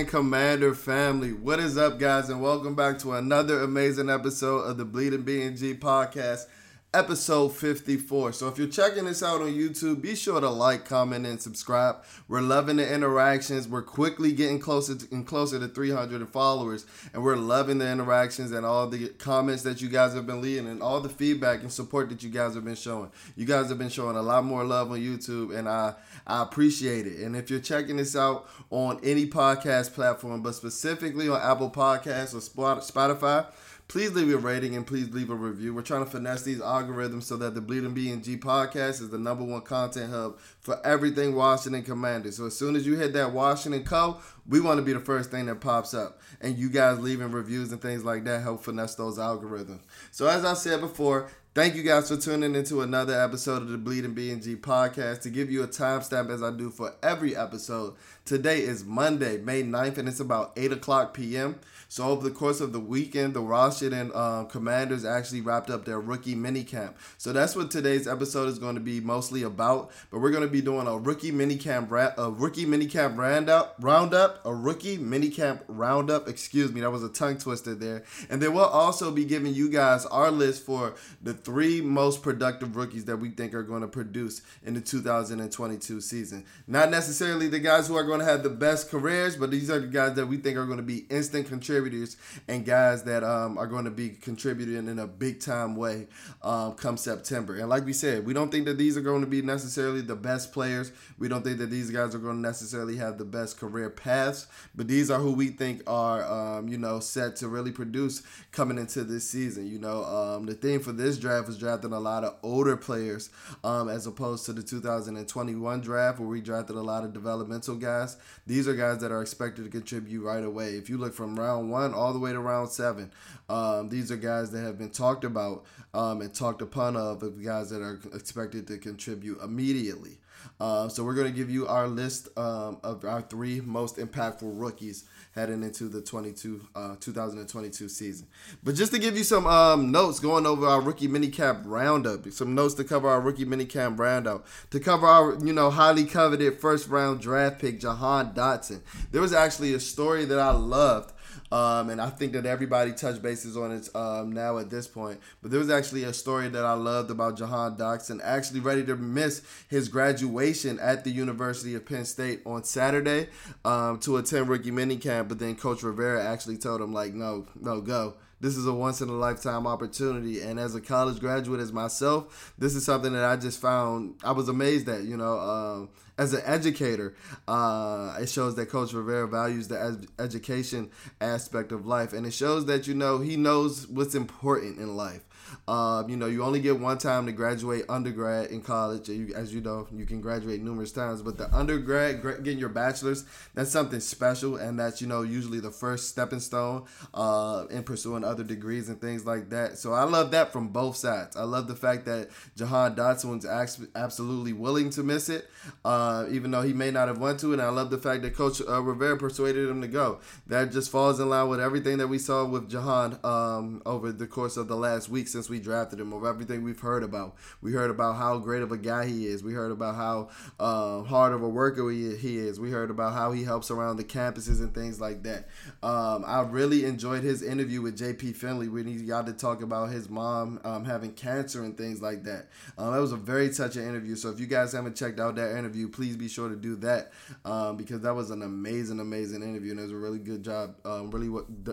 Washington Commander family, what is up, guys, and welcome back to another amazing episode of the Bleeding BNG podcast episode 54. So if you're checking this out on YouTube, be sure to like, comment, and subscribe. We're loving the interactions. We're quickly getting closer to, and closer to 300 followers, and we're loving the interactions and all the comments that you guys have been leaving and all the feedback and support that you guys have been showing. You guys have been showing a lot more love on YouTube, and I I appreciate it. And if you're checking this out on any podcast platform, but specifically on Apple Podcasts or Spotify, Please leave a rating and please leave a review. We're trying to finesse these algorithms so that the Bleeding BNG podcast is the number one content hub for everything Washington Commanders. So as soon as you hit that Washington Co, we want to be the first thing that pops up. And you guys leaving reviews and things like that help finesse those algorithms. So as I said before, Thank you guys for tuning into another episode of the Bleeding BNG podcast. To give you a timestamp as I do for every episode, today is Monday, May 9th, and it's about 8 o'clock p.m. So over the course of the weekend, the Washington um, Commanders actually wrapped up their rookie mini camp. So that's what today's episode is going to be mostly about. But we're going to be doing a rookie mini camp, a rookie mini camp roundup, roundup, a rookie mini camp roundup. Excuse me, that was a tongue twister there. And then we'll also be giving you guys our list for the three most productive rookies that we think are going to produce in the 2022 season. Not necessarily the guys who are going to have the best careers, but these are the guys that we think are going to be instant contributors contributors and guys that um, are going to be contributing in a big time way um, come September. And like we said, we don't think that these are going to be necessarily the best players. We don't think that these guys are going to necessarily have the best career paths, but these are who we think are, um, you know, set to really produce coming into this season. You know, um, the thing for this draft was drafting a lot of older players um, as opposed to the 2021 draft where we drafted a lot of developmental guys. These are guys that are expected to contribute right away. If you look from round one all the way to round seven. Um, these are guys that have been talked about um, and talked upon of, guys that are expected to contribute immediately. Uh, so we're going to give you our list um, of our three most impactful rookies heading into the 22 uh, 2022 season. But just to give you some um, notes going over our rookie minicamp roundup, some notes to cover our rookie minicamp roundup, to cover our you know highly coveted first round draft pick Jahan Dotson. There was actually a story that I loved um, and I think that everybody touched bases on it um, now at this point. But there was actually a story that I loved about Jahan Dotson, actually ready to miss his graduation at the University of Penn State on Saturday um, to attend rookie minicamp. But then Coach Rivera actually told him, like, no, no, go this is a once in a lifetime opportunity. And as a college graduate, as myself, this is something that I just found I was amazed at. You know, um, as an educator, uh, it shows that Coach Rivera values the ed- education aspect of life, and it shows that you know he knows what's important in life. Um, you know, you only get one time to graduate undergrad in college. as you know, you can graduate numerous times, but the undergrad, getting your bachelor's, that's something special, and that's you know usually the first stepping stone uh, in pursuing other degrees and things like that. So I love that from both sides. I love the fact that Jahan Dotson was absolutely willing to miss it, uh, even though he may not have wanted to, and I love the fact that Coach uh, Rivera persuaded him to go. That just falls in line with everything that we saw with Jahan um, over the course of the last week since we drafted him, of everything we've heard about. We heard about how great of a guy he is. We heard about how uh, hard of a worker he, is. We heard about how he helps around the campuses and things like that. Um, I really enjoyed his interview with JP Finley when he got to talk about his mom um, having cancer and things like that. Um, that was a very touching interview. So if you guys haven't checked out that interview, please be sure to do that um, because that was an amazing, amazing interview and it was a really good job, um, really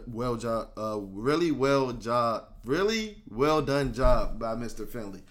well job, uh, really well job really well done job by Mr. Finley.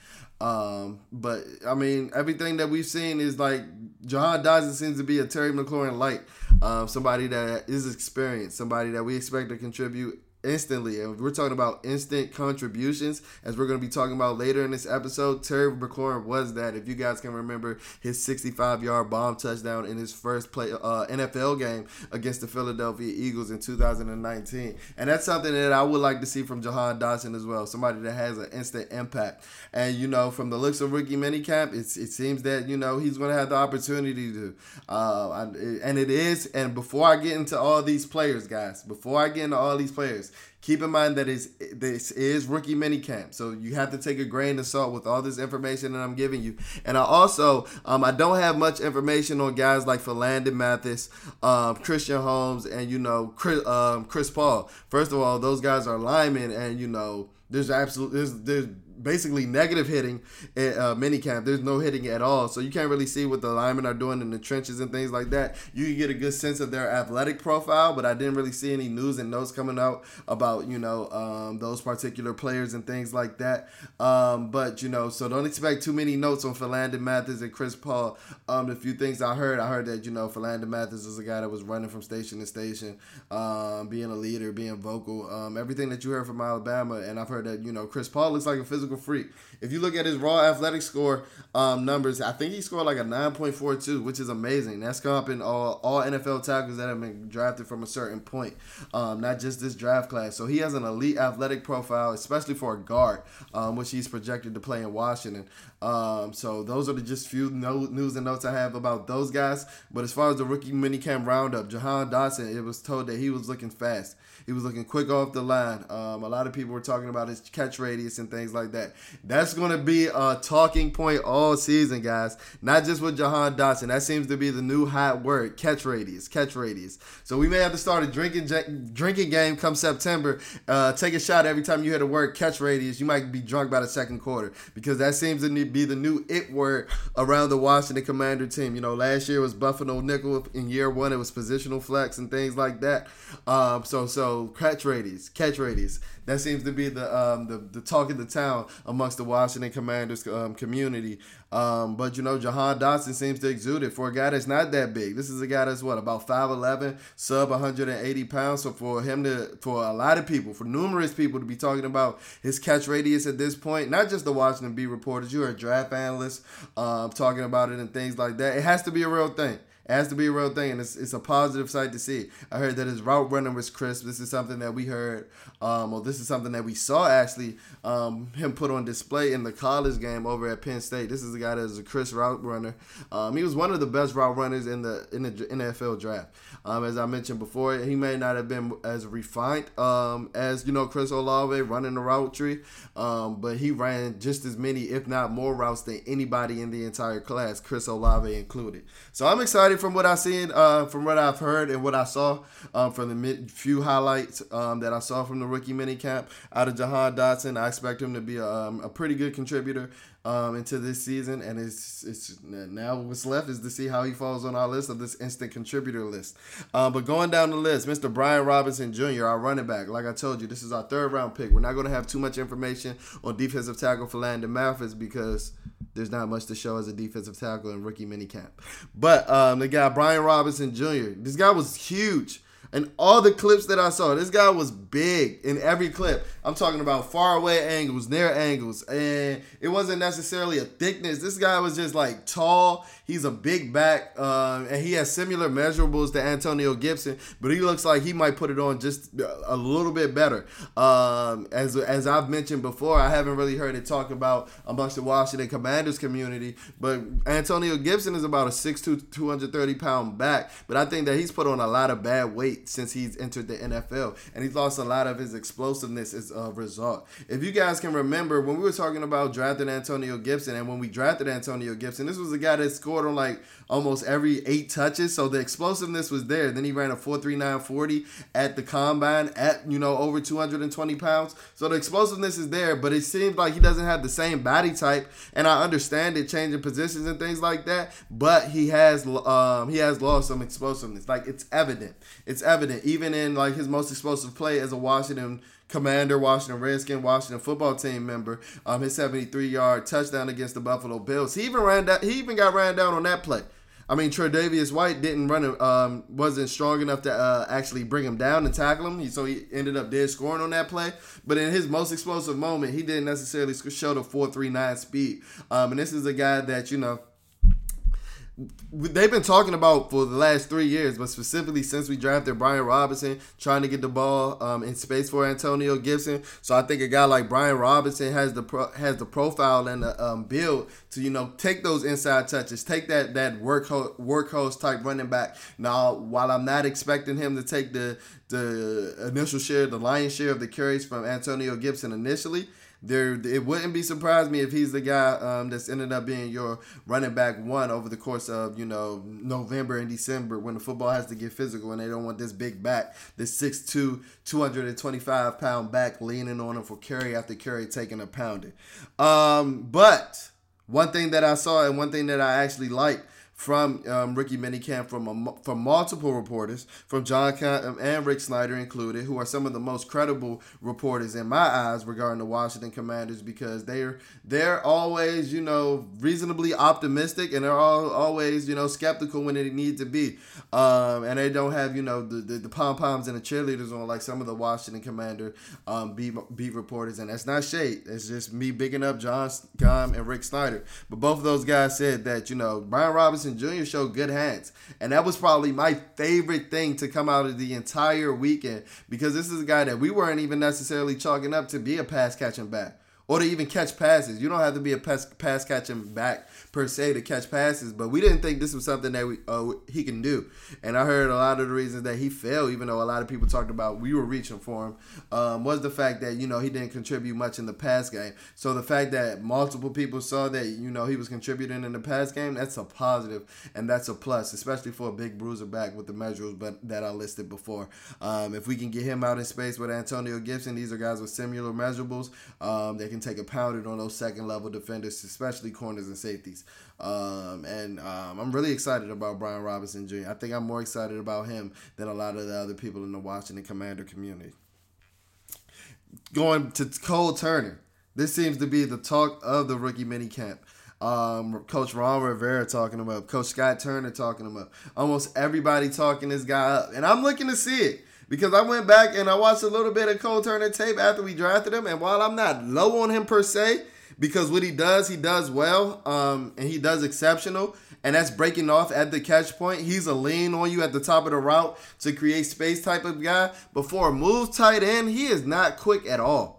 Um, but I mean, everything that we've seen is like Jahan Dotson seems to be a Terry McLaurin light, um, somebody that is experienced, somebody that we expect to contribute instantly. And we're talking about instant contributions, as we're going to be talking about later in this episode, Terry McLaurin was that. If you guys can remember his 65 yard bomb touchdown in his first play uh, NFL game against the Philadelphia Eagles in 2019. And that's something that I would like to see from Jahan Dotson as well, somebody that has an instant impact. And, you know, from the looks of rookie minicamp, it's, it seems that, you know, he's going to have the opportunity to. Uh, and it is, and before I get into all these players, guys, before I get into all these players, Keep in mind that is this is rookie minicamp, so you have to take a grain of salt with all this information that I'm giving you. And I also um, I don't have much information on guys like Phidarian Mathis, um, Christian Holmes, and you know Chris, um, Chris Paul. First of all, those guys are linemen, and you know there's absolutely there's there's basically negative hitting at uh, minicamp. There's no hitting at all, so you can't really see what the linemen are doing in the trenches and things like that. You can get a good sense of their athletic profile, but I didn't really see any news and notes coming out about you know um, those particular players and things like that. Um, but you know, so don't expect too many notes on Phidarian Mathis and Chris Paul. Um, the few things I heard, I heard that you know Phidarian Mathis was a guy that was running from station to station, um, being a leader, being vocal, um, everything that you heard from Alabama, and I've heard that you know Chris Paul looks like a physical physical freak. If you look at his raw athletic score um, numbers, I think he scored like a 9.42, which is amazing. That's comping all, all NFL tackles that have been drafted from a certain point, um, not just this draft class. So he has an elite athletic profile, especially for a guard, um, which he's projected to play in Washington. Um, so those are the just few no, news and notes I have about those guys. But as far as the rookie minicamp roundup, Jahan Dotson, it was told that he was looking fast. He was looking quick off the line. Um, a lot of people were talking about his catch radius and things like that. That's going to be a talking point all season, guys. Not just with Jahan Dotson. That seems to be the new hot word: catch radius, catch radius. So we may have to start a drinking drinking game come September. Uh, take a shot every time you hear the word catch radius. You might be drunk by the second quarter because that seems to be the new it word around the Washington Commander team. You know, last year was Buffalo nickel. In year one, it was positional flex and things like that. Um, so so catch radius, catch radius. That seems to be the um, the, the talk of the town amongst the Washington Commanders um, community. Um, but you know, Jahan Dotson seems to exude it for a guy that's not that big. This is a guy that's what about 5'11", sub 180 pounds. So for him to, for a lot of people, for numerous people to be talking about his catch radius at this point, not just the Washington Beat reporters, you are a draft analysts um, talking about it and things like that. It has to be a real thing. Has to be a real thing, and it's, it's a positive sight to see. I heard that his route running was crisp. This is something that we heard, um, or this is something that we saw actually um, him put on display in the college game over at Penn State. This is a guy that is a crisp route runner. Um, he was one of the best route runners in the in the NFL draft. Um, as I mentioned before, he may not have been as refined um, as you know Chris Olave running the route tree, um, but he ran just as many, if not more, routes than anybody in the entire class, Chris Olave included. So I'm excited from what I've seen, uh, from what I've heard and what I saw um, from the mid, few highlights um, that I saw from the rookie minicamp out of Jahan Dotson. I expect him to be a, um, a pretty good contributor um, into this season, and it's it's now what's left is to see how he falls on our list of this instant contributor list. Uh, but going down the list, Mr. Brian Robinson Jr., our running back. Like I told you, this is our third round pick. We're not going to have too much information on defensive tackle Phidarian Mathis because there's not much to show as a defensive tackle in rookie minicamp. But um, the guy Brian Robinson Jr. This guy was huge. And all the clips that I saw, this guy was big in every clip. I'm talking about far away angles, near angles, and it wasn't necessarily a thickness. This guy was just like tall. He's a big back, um, and he has similar measurables to Antonio Gibson, but he looks like he might put it on just a little bit better. Um, as as I've mentioned before, I haven't really heard it talked about amongst the Washington Commanders community, but Antonio Gibson is about a 6'2", 230 pound back, but I think that he's put on a lot of bad weight since he's entered the NFL, and he's lost a lot of his explosiveness as a result. If you guys can remember when we were talking about drafting Antonio Gibson, and when we drafted Antonio Gibson, this was a guy that scored on like almost every eight touches, so the explosiveness was there. Then he ran a 4.3940 at the combine at you know over 220 pounds, so the explosiveness is there, but it seems like he doesn't have the same body type, and I understand it changing positions and things like that, but he has um, he has lost some explosiveness. Like it's evident. It's evident even in like his most explosive play as a Washington Commander, Washington Redskin, Washington football team member. Um, his 73 yard touchdown against the Buffalo Bills. He even ran down. He even got ran down on that play. I mean, Tre'Davious White didn't run. Um, wasn't strong enough to uh, actually bring him down and tackle him. He, so he ended up dead scoring on that play. But in his most explosive moment, he didn't necessarily show the four three nine speed. Um, and this is a guy that you know they've been talking about for the last three years, but specifically since we drafted Brian Robinson, trying to get the ball um, in space for Antonio Gibson. So I think a guy like Brian Robinson has the pro, has the profile and the um, build to you know take those inside touches, take that that workhorse workhorse type running back. Now, while I'm not expecting him to take the the initial share, the lion's share of the carries from Antonio Gibson initially there it wouldn't be surprised me if he's the guy um, that's ended up being your running back one over the course of you know November and December when the football has to get physical and they don't want this big back, this 6'2", 225 pound back leaning on him for carry after carry taking a pounding. Um, but one thing that I saw and one thing that I actually like from um, rookie minicamp from a, from multiple reporters, from John Keim and Rick Snyder included, who are some of the most credible reporters in my eyes regarding the Washington Commanders because they're they're always you know reasonably optimistic and they're all, always you know skeptical when they need to be, um, and they don't have you know the the, the pom poms and the cheerleaders on like some of the Washington Commander um, beat beat reporters, and that's not shade. It's just me bigging up John Keim and Rick Snyder. But both of those guys said that you know Brian Robinson Jr. showed good hands. And that was probably my favorite thing to come out of the entire weekend because this is a guy that we weren't even necessarily chalking up to be a pass catching back or to even catch passes. You don't have to be a pass, catching back per se to catch passes, but we didn't think this was something that we uh, he can do. And I heard a lot of the reasons that he failed, even though a lot of people talked about we were reaching for him, um, was the fact that you know he didn't contribute much in the pass game. So the fact that multiple people saw that you know he was contributing in the pass game, that's a positive and that's a plus, especially for a big bruiser back with the measures but that I listed before. Um, if we can get him out in space with Antonio Gibson, these are guys with similar measurables. Um, they can take a pounding on those second level defenders, especially corners and safeties. Um, and um, I'm really excited about Brian Robinson Jr. I think I'm more excited about him than a lot of the other people in the Washington Commander community. Going to Cole Turner. This seems to be the talk of the rookie minicamp. Um, Coach Ron Rivera talking about, Coach Scott Turner talking about, almost everybody talking this guy up. And I'm looking to see it because I went back and I watched a little bit of Cole Turner tape after we drafted him. And while I'm not low on him per se, because what he does, he does well, um, and he does exceptional, and that's breaking off at the catch point. He's a lean on you at the top of the route to create space type of guy. Before a move tight end, he is not quick at all.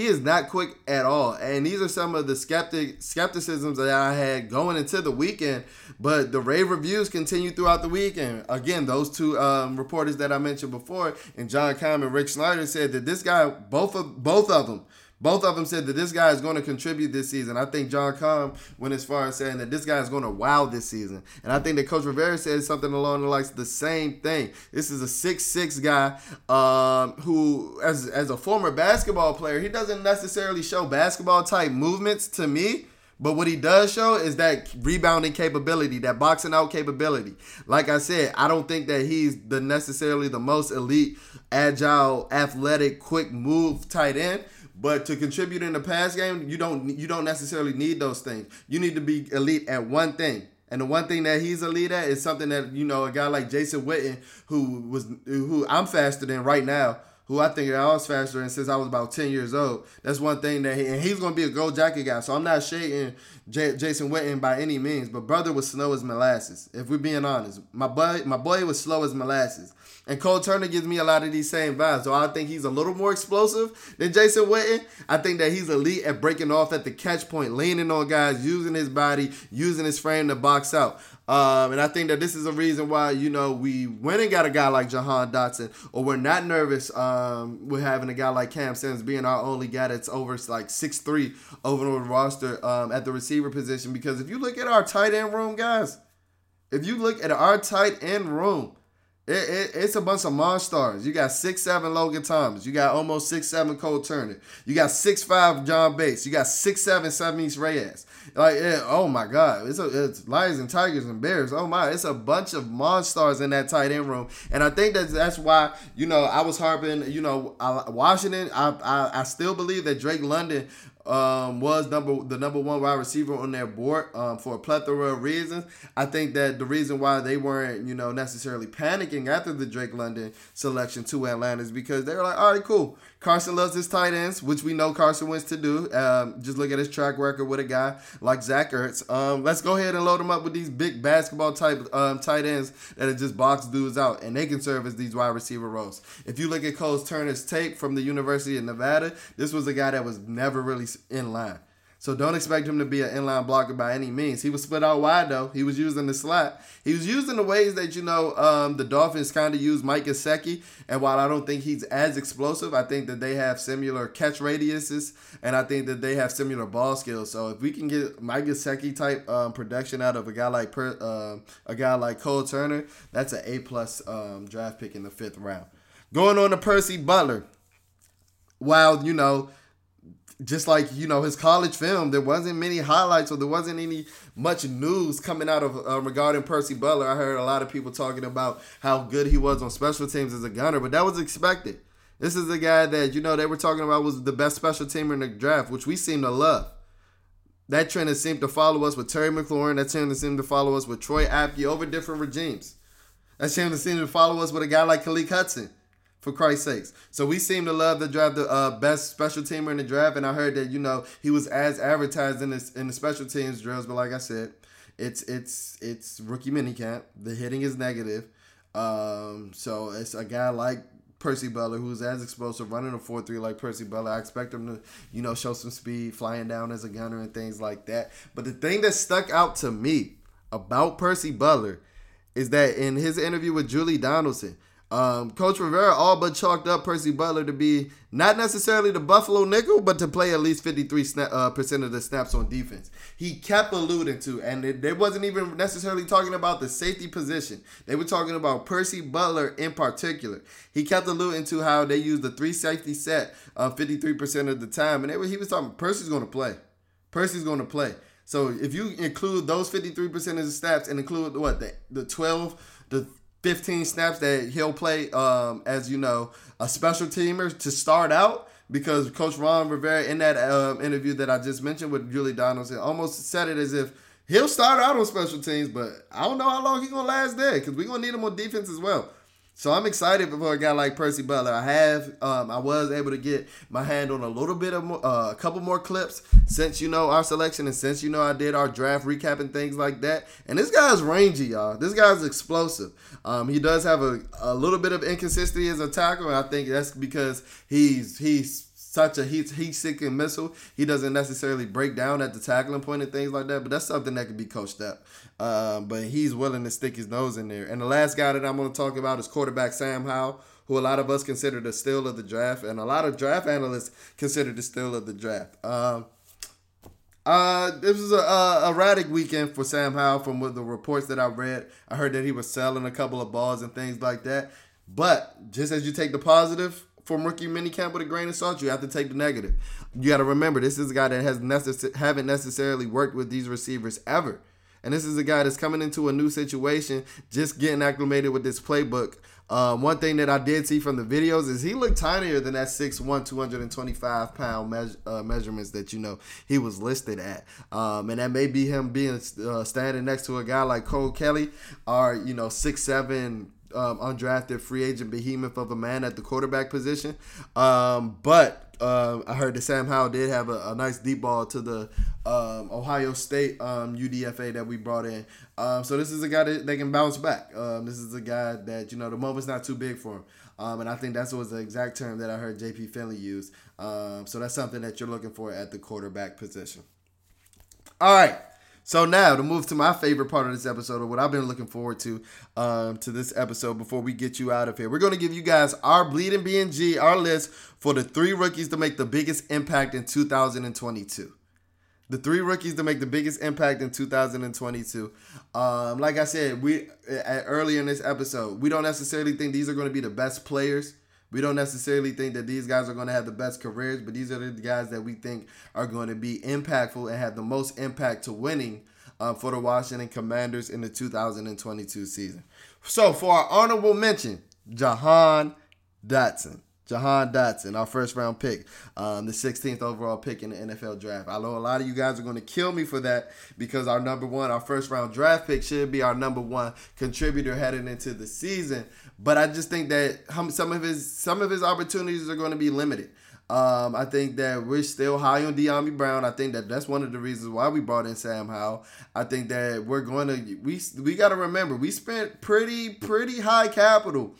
He is not quick at all. And these are some of the skeptic skepticisms that I had going into the weekend. But the rave reviews continue throughout the weekend. Again, those two um, reporters that I mentioned before, and John Keim and Rick Snyder said that this guy, both of both of them, both of them said that this guy is going to contribute this season. I think John Keim went as far as saying that this guy is going to wow this season. And I think that Coach Rivera said something along the lines of the same thing. This is a six-six guy um, who, as, as a former basketball player, he doesn't necessarily show basketball type movements to me. But what he does show is that rebounding capability, that boxing out capability. Like I said, I don't think that he's the necessarily the most elite, agile, athletic, quick move tight end. But to contribute in the pass game, you don't you don't necessarily need those things. You need to be elite at one thing. And the one thing that he's elite at is something that you know a guy like Jason Witten, who was who I'm faster than right now, who I think that I was faster than since I was about 10 years old. That's one thing that he, and he's going to be a gold jacket guy. So I'm not shading J- Jason Witten by any means, but brother was slow as molasses. If we're being honest, my boy, my boy was slow as molasses. And Cole Turner gives me a lot of these same vibes. So I think he's a little more explosive than Jason Witten. I think that he's elite at breaking off at the catch point, leaning on guys, using his body, using his frame to box out. Um, and I think that this is a reason why, you know, we went and got a guy like Jahan Dotson, or we're not nervous um, with having a guy like Cam Sims being our only guy that's over like six three over the roster um, at the receiver position. Because if you look at our tight end room, guys, if you look at our tight end room, it, it, it's a bunch of monsters. You got six seven Logan Thomas. You got almost six seven Cole Turner. You got six five John Bates. You got six seven Sammis Reyes. Like yeah, oh my God, it's a, it's Lions and Tigers and Bears. Oh my, it's a bunch of monsters in that tight end room, and I think that that's why you know I was harping. You know, Washington. I, I I still believe that Drake London um, was number the number one wide receiver on their board um, for a plethora of reasons. I think that the reason why they weren't, you know, necessarily panicking after the Drake London selection to Atlanta is because they were like, all right, cool. Carson loves his tight ends, which we know Carson wants to do. Um, just look at his track record with a guy like Zach Ertz. Um, let's go ahead and load him up with these big basketball type um, tight ends that are just box dudes out, and they can serve as these wide receiver roles. If you look at Cole Turner's tape from the University of Nevada, this was a guy that was never really in line. So don't expect him to be an inline blocker by any means. He was split out wide though. He was using the slot. He was using the ways that you know um, the Dolphins kind of use Mike Gesicki. And while I don't think he's as explosive, I think that they have similar catch radiuses, and I think that they have similar ball skills. So if we can get Mike Gesicki type um, production out of a guy like per, uh, a guy like Cole Turner, that's an A plus um, draft pick in the fifth round. Going on to Percy Butler. While you know just like you know his college film, there wasn't many highlights or there wasn't any much news coming out of uh, regarding Percy Butler. I heard a lot of people talking about how good he was on special teams as a gunner, but that was expected. This is the guy that you know they were talking about was the best special teamer in the draft, which we seem to love. That trend has seemed to follow us with Terry McLaurin. That trend has seemed to follow us with Troy Apke over different regimes. That trend has seemed to follow us with a guy like Khaleke Hudson for Christ's sakes. So we seem to love the draft, the uh, best special teamer in the draft, and I heard that you know he was as advertised in this in the special teams drills. But like I said, it's it's it's rookie minicamp. The hitting is negative, um, so it's a guy like Percy Butler who's as explosive, running a four three like Percy Butler. I expect him to you know show some speed, flying down as a gunner and things like that. But the thing that stuck out to me about Percy Butler is that in his interview with Julie Donaldson um, Coach Rivera all but chalked up Percy Butler to be not necessarily the Buffalo nickel, but to play at least 53 uh, percent of the snaps on defense. He kept alluding to, and it, they wasn't even necessarily talking about the safety position. They were talking about Percy Butler in particular. He kept alluding to how they use the three safety set uh, 53% of the time, and were, he was talking Percy's going to play. Percy's going to play. So if you include those 53% of the snaps and include what the the 12 the 15 snaps that he'll play um, as you know a special teamer to start out because Coach Ron Rivera in that um, interview that I just mentioned with Julie Donaldson almost said it as if he'll start out on special teams, but I don't know how long he's gonna last there because we're gonna need him on defense as well. So I'm excited for a guy like Percy Butler. I have, um, I was able to get my hand on a little bit of more, uh, a couple more clips since you know our selection and since you know I did our draft recap and things like that. And this guy's rangy, y'all. This guy's explosive. Um, he does have a, a little bit of inconsistency as a tackle, and I think that's because he's he's such a heat heat seeking missile. He doesn't necessarily break down at the tackling point and things like that, but that's something that can be coached up. Um, but he's willing to stick his nose in there. And the last guy that I'm going to talk about is quarterback Sam Howell, who a lot of us consider the steal of the draft, and a lot of draft analysts consider the steal of the draft. Um, uh, this was a, a erratic weekend for Sam Howell from the reports that I read. I heard that he was selling a couple of balls and things like that. But just as you take the positive, from rookie minicamp with a grain of salt. You have to take the negative. You got to remember this is a guy that has necess- haven't necessarily worked with these receivers ever. And this is a guy that's coming into a new situation, just getting acclimated with this playbook. Um, one thing that I did see from the videos is he looked tinier than that 6'1", 225 pound me- uh, measurements that you know he was listed at. Um, and that may be him being uh, standing next to a guy like Cole Kelley or you know six seven um, undrafted free agent behemoth of a man at the quarterback position. Um, but uh, I heard that Sam Howell did have a, a nice deep ball to the um, Ohio State um, UDFA that we brought in. Um, so this is a guy that they can bounce back. Um, this is a guy that you know the moment's not too big for him. and I think that was the exact term that I heard JP Finley use. so that's something that you're looking for at the quarterback position. All right. So now to move to my favorite part of this episode, or what I've been looking forward to, um, to this episode before we get you out of here, we're going to give you guys our bleeding BNG, our list for the three rookies to make the biggest impact in 2022. The three rookies to make the biggest impact in 2022. Um, like I said, we at, earlier in this episode, we don't necessarily think these are going to be the best players we don't necessarily think that these guys are going to have the best careers, but these are the guys that we think are going to be impactful and have the most impact to winning uh, for the Washington Commanders in the 2022 season. So for our honorable mention, Jahan Dotson. Jahan Dotson, our first round pick, um, the 16th overall pick in the NFL draft. I know a lot of you guys are going to kill me for that because our number one, our first round draft pick should be our number one contributor heading into the season. But I just think that some of his some of his opportunities are going to be limited. Um, I think that we're still high on Dyami Brown. I think that that's one of the reasons why we brought in Sam Howell. I think that we're going to we we got to remember we spent pretty pretty high capital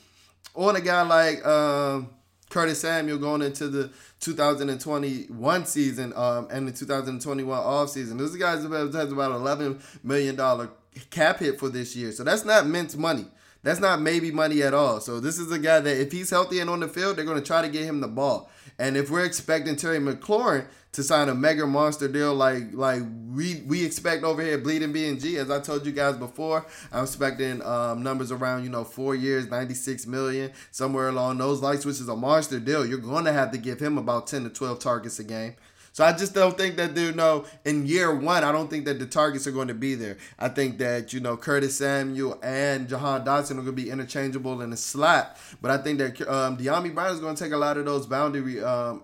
on a guy like um, Curtis Samuel going into the 2021 season um, and the 2021 off season. This guy has about 11 million dollar cap hit for this year, so that's not mint money. That's not maybe money at all. So this is a guy that if he's healthy and on the field, they're going to try to get him the ball. And if we're expecting Terry McLaurin to sign a mega monster deal like like we we expect over here Bleeding BNG, as I told you guys before, I'm expecting um, numbers around you know four years, 96 million, somewhere along those lines, which is a monster deal. You're going to have to give him about 10 to 12 targets a game. So I just don't think that you know in year one, I don't think that the targets are going to be there. I think that you know Curtis Samuel and Jahan Dotson are going to be interchangeable in the slot, but I think that um, Dyami Brown is going to take a lot of those boundary um,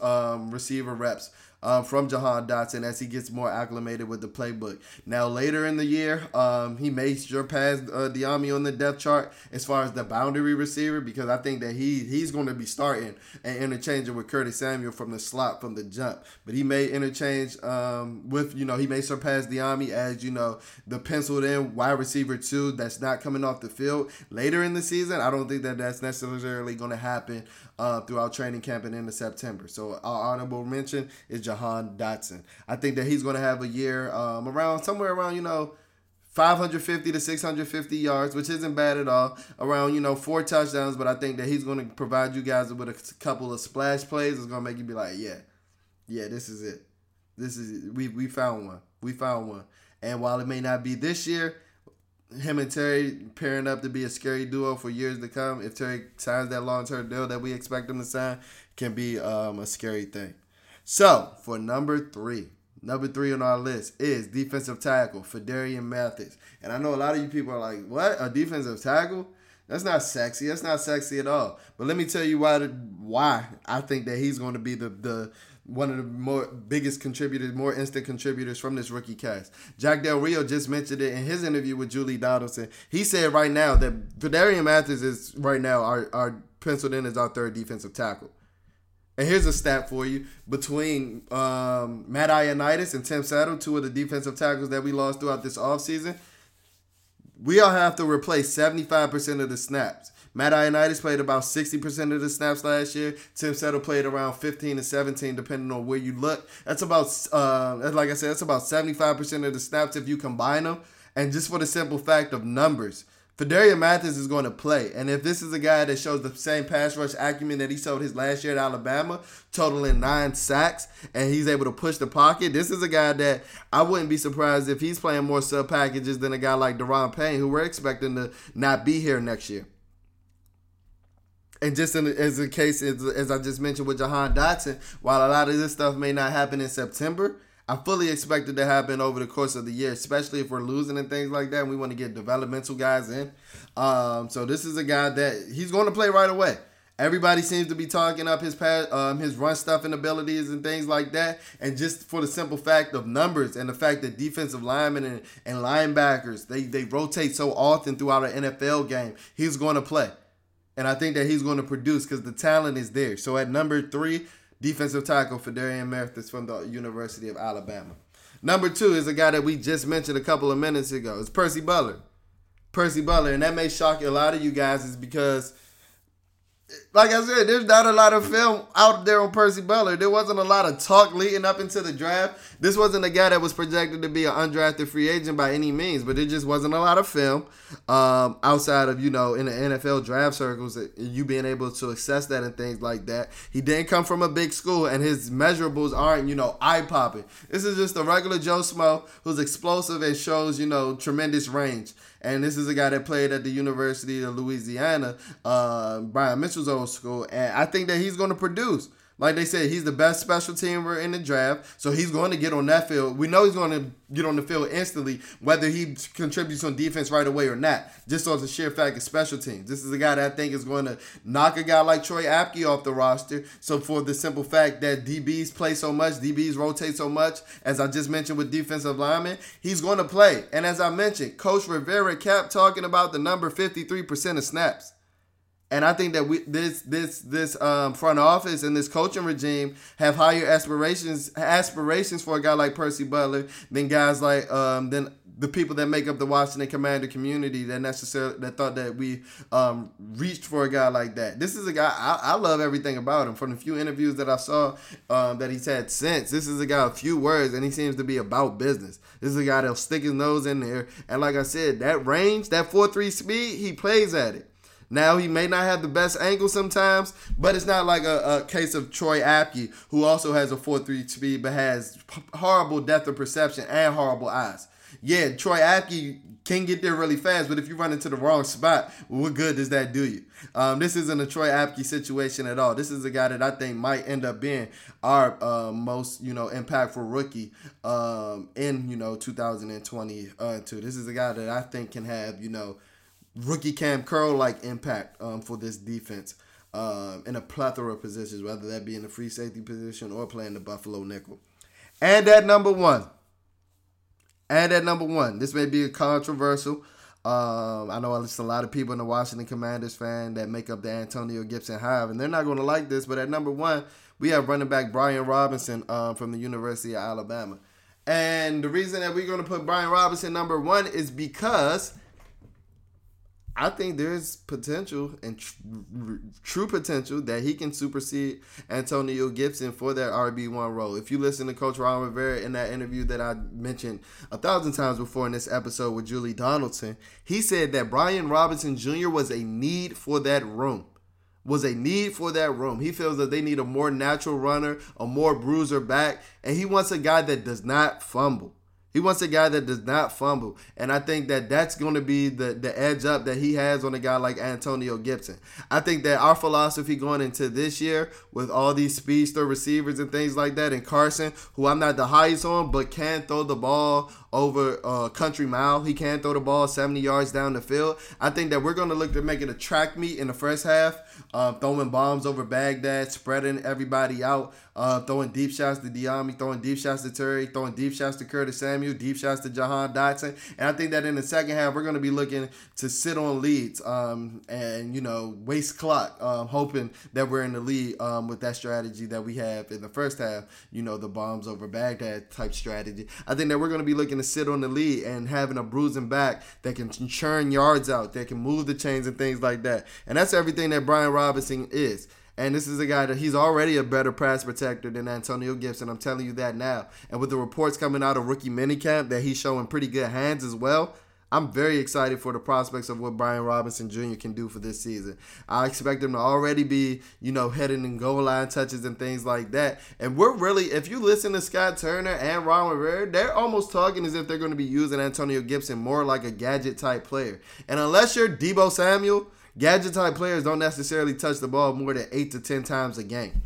um, receiver reps uh, from Jahan Dotson as he gets more acclimated with the playbook. Now, later in the year, um, he may surpass uh, Dyami on the depth chart as far as the boundary receiver because I think that he he's going to be starting and interchanging with Curtis Samuel from the slot from the jump. But he may interchange um, with, you know, he may surpass Dyami as, you know, the penciled in wide receiver two that's not coming off the field later in the season. I don't think that that's necessarily going to happen uh, throughout training camp and into September. So our honorable mention is Jahan Dotson. I think that he's going to have a year um, around somewhere around you know 550 to 650 yards, which isn't bad at all. Around, you know, four touchdowns, but I think that he's going to provide you guys with a couple of splash plays. It's going to make you be like, yeah, yeah, this is it. This is it. we we found one. We found one. And while it may not be this year, him and Terry pairing up to be a scary duo for years to come. If Terry signs that long term deal that we expect him to sign, can be um, a scary thing. So for number three, number three on our list is defensive tackle Phidarian Mathis. And I know a lot of you people are like, "What a defensive tackle." That's not sexy. That's not sexy at all. But let me tell you why. Why I think that he's going to be the the one of the more biggest contributors, more instant contributors from this rookie cast. Jack Del Rio just mentioned it in his interview with Julie Donaldson. He said right now that Phidarian Mathis is right now our, our penciled in as our third defensive tackle. And here's a stat for you: between um, Matt Ioannidis and Tim Settle, two of the defensive tackles that we lost throughout this offseason, we all have to replace 75% of the snaps. Matt Ioannidis played about 60% of the snaps last year. Tim Settle played around 15 to 17, depending on where you look. That's about, uh, like I said, that's about 75% of the snaps if you combine them. And just for the simple fact of numbers, Phidarian Mathis is going to play. And if this is a guy that shows the same pass rush acumen that he showed his last year at Alabama, totaling nine sacks, and he's able to push the pocket, this is a guy that I wouldn't be surprised if he's playing more sub packages than a guy like Da'Ron Payne, who we're expecting to not be here next year. And just in, as a case, as, as I just mentioned with Jahan Dotson, while a lot of this stuff may not happen in September, I fully expect it to happen over the course of the year, especially if we're losing and things like that. And we want to get developmental guys in. Um, so this is a guy that he's going to play right away. Everybody seems to be talking up his pass, um, his run stuffing abilities and things like that. And just for the simple fact of numbers and the fact that defensive linemen and, and linebackers they they rotate so often throughout an NFL game, he's going to play. And I think that he's going to produce because the talent is there. So at number three, defensive tackle Phidarian Mathis from the University of Alabama. Number two is a guy that we just mentioned a couple of minutes ago. It's Percy Butler. Percy Butler, and that may shock a lot of you guys, is because like I said, there's not a lot of film out there on Percy Butler. There wasn't a lot of talk leading up into the draft. This wasn't a guy that was projected to be an undrafted free agent by any means, but there just wasn't a lot of film um, outside of, you know, in the NFL draft circles, you being able to assess that and things like that. He didn't come from a big school, and his measurables aren't, you know, eye popping. This is just a regular Joe Smo who's explosive and shows, you know, tremendous range. And this is a guy that played at the University of Louisiana, uh, Brian Mitchell's old school. And I think that he's going to produce. Like they said, he's the best special teamer in the draft, so he's going to get on that field. We know he's going to get on the field instantly, whether he contributes on defense right away or not. Just on the sheer fact of special teams, this is a guy that I think is going to knock a guy like Troy Apke off the roster. So for the simple fact that DBs play so much, DBs rotate so much, as I just mentioned with defensive linemen, he's going to play. And as I mentioned, Coach Rivera kept talking about the number fifty three percent of snaps. And I think that we this this this um, front office and this coaching regime have higher aspirations aspirations for a guy like Percy Butler than guys like um, than the people that make up the Washington Commander community that necessarily that thought that we um, reached for a guy like that. This is a guy I, I love everything about him. From the few interviews that I saw um, that he's had since, this is a guy of few words and he seems to be about business. This is a guy that'll stick his nose in there and like I said, that range, that four three speed, he plays at it. Now he may not have the best angle sometimes, but it's not like a, a case of Troy Apke, who also has a 4-3 speed but has horrible depth of perception and horrible eyes. Yeah, Troy Apke can get there really fast, but if you run into the wrong spot, what good does that do you? Um, this isn't a Troy Apke situation at all. This is a guy that I think might end up being our uh, most, you know, impactful rookie um, in, you know, 2022. Uh, this is a guy that I think can have, you know, rookie Kam Curl like impact um, for this defense um, in a plethora of positions, whether that be in the free safety position or playing the Buffalo nickel. And at number one, and at number one, this may be a controversial. Um, I know there's a lot of people in the Washington Commanders fan that make up the Antonio Gibson hive, and they're not going to like this. But at number one, we have running back Brian Robinson um, from the University of Alabama. And the reason that we're going to put Brian Robinson number one is because I think there's potential and tr- true potential that he can supersede Antonio Gibson for that RB1 role. If you listen to Coach Ron Rivera in that interview that I mentioned a thousand times before in this episode with Julie Donaldson, he said that Brian Robinson Jr. was a need for that room. Was a need for that room. He feels that they need a more natural runner, a more bruiser back, and he wants a guy that does not fumble. He wants a guy that does not fumble. And I think that that's going to be the, the edge up that he has on a guy like Antonio Gibson. I think that our philosophy going into this year with all these speedster receivers and things like that, and Carson, who I'm not the highest on, but can throw the ball over a country mile. He can throw the ball 70 yards down the field. I think that we're going to look to make it a track meet in the first half, uh, throwing bombs over Baghdad, spreading everybody out, uh, throwing deep shots to Dyami, throwing deep shots to Terry, throwing deep shots to Curtis Samuel, deep shots to Jahan Dotson. And I think that in the second half, we're going to be looking to sit on leads um, and, you know, waste clock, um, hoping that we're in the lead um, with that strategy that we have in the first half, you know, the bombs over Baghdad type strategy. I think that we're going to be looking to sit on the lead and having a bruising back that can churn yards out, that can move the chains and things like that. And that's everything that Brian Robinson is. And this is a guy that he's already a better pass protector than Antonio Gibson. I'm telling you that now. And with the reports coming out of rookie minicamp that he's showing pretty good hands as well, I'm very excited for the prospects of what Brian Robinson Jr. can do for this season. I expect him to already be, you know, heading in goal line touches and things like that. And we're really, if you listen to Scott Turner and Ron Rivera, they're almost talking as if they're going to be using Antonio Gibson more like a gadget type player. And unless you're Deebo Samuel, gadget type players don't necessarily touch the ball more than eight to ten times a game.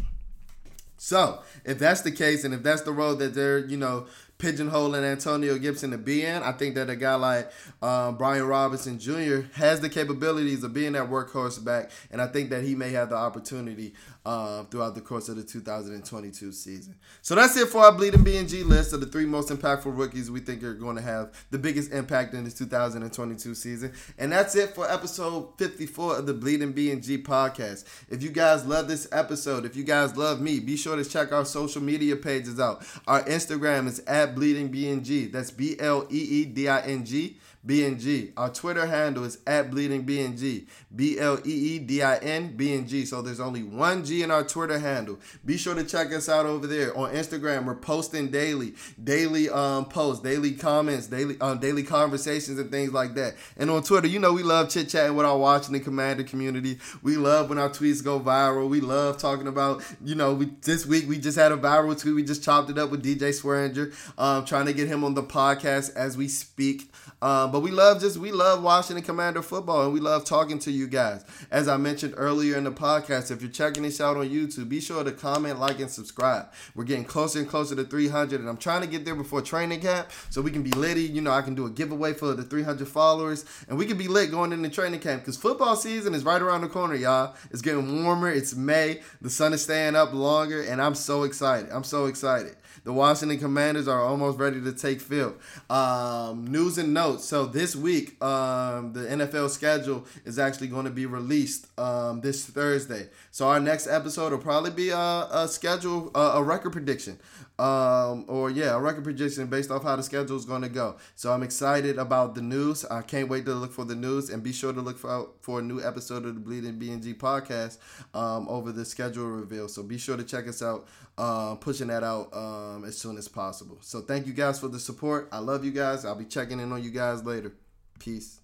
So, if that's the case, and if that's the role that they're, you know, pigeonholing Antonio Gibson to be in. I think that a guy like um, Brian Robinson Jr. has the capabilities of being that workhorse back, and I think that he may have the opportunity uh, throughout the course of the 2022 season. So that's it for our Bleeding BNG list of the three most impactful rookies we think are going to have the biggest impact in this 2022 season. And that's it for episode 54 of the Bleeding BNG podcast. If you guys love this episode, if you guys love me, be sure to check our social media pages out. Our Instagram is at Bleeding BNG. That's B L E E D I N G. BNG. Our Twitter handle is at Bleeding BNG. B L E E D I N B N G. So there's only one G in our Twitter handle. Be sure to check us out over there on Instagram. We're posting daily, daily um posts, daily comments, daily um daily conversations and things like that. And on Twitter, you know we love chit chatting with our Washington Commander community. We love when our tweets go viral. We love talking about you know we this week we just had a viral tweet. We just chopped it up with DJ Swearinger, um, trying to get him on the podcast as we speak. Um, but we love just we love Washington Commander football and we love talking to you guys. As I mentioned earlier in the podcast, if you're checking this out on YouTube, be sure to comment, like, and subscribe. We're getting closer and closer to 300, and I'm trying to get there before training camp so we can be litty. You know, I can do a giveaway for the 300 followers, and we can be lit going into training camp because football season is right around the corner, y'all. It's getting warmer. It's May. The sun is staying up longer, and I'm so excited. I'm so excited. The Washington Commanders are almost ready to take field. Um, news and notes. So this week, um, the NFL schedule is actually going to be released um, this Thursday. So our next episode will probably be a, a schedule, a, a record prediction um, or yeah, a record prediction based off how the schedule is going to go. So I'm excited about the news. I can't wait to look for the news and be sure to look for for a new episode of the Bleeding BNG podcast um, over the schedule reveal. So be sure to check us out, uh, pushing that out um, as soon as possible. So thank you guys for the support. I love you guys. I'll be checking in on you guys later. Peace.